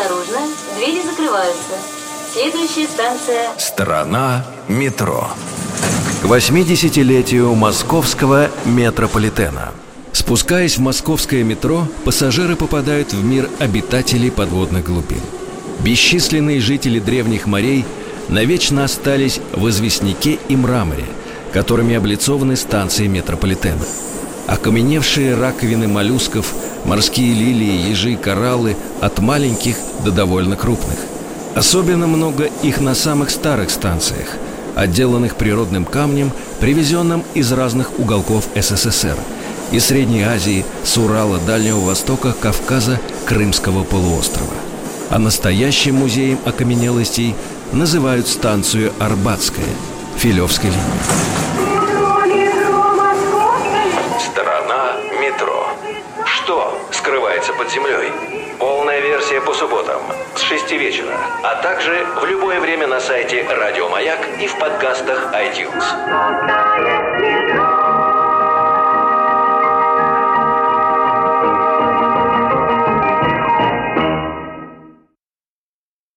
Осторожно, двери закрываются. Следующая станция... Страна метро. К 80-летию московского метрополитена. Спускаясь в московское метро, пассажиры попадают в мир обитателей подводных глубин. Бесчисленные жители древних морей навечно остались в известняке и мраморе, которыми облицованы станции метрополитена. Окаменевшие раковины моллюсков, морские лилии, ежи, кораллы от маленьких до довольно крупных. Особенно много их на самых старых станциях, отделанных природным камнем, привезенным из разных уголков СССР – из Средней Азии, с Урала, Дальнего Востока, Кавказа, Крымского полуострова. А настоящим музеем окаменелостей называют станцию Арбатская, Филевской линии. Страна метро. Что скрывается под землей? Полная версия по субботам с 6 вечера, а также в любое время на сайте Радио Маяк и в подкастах iTunes.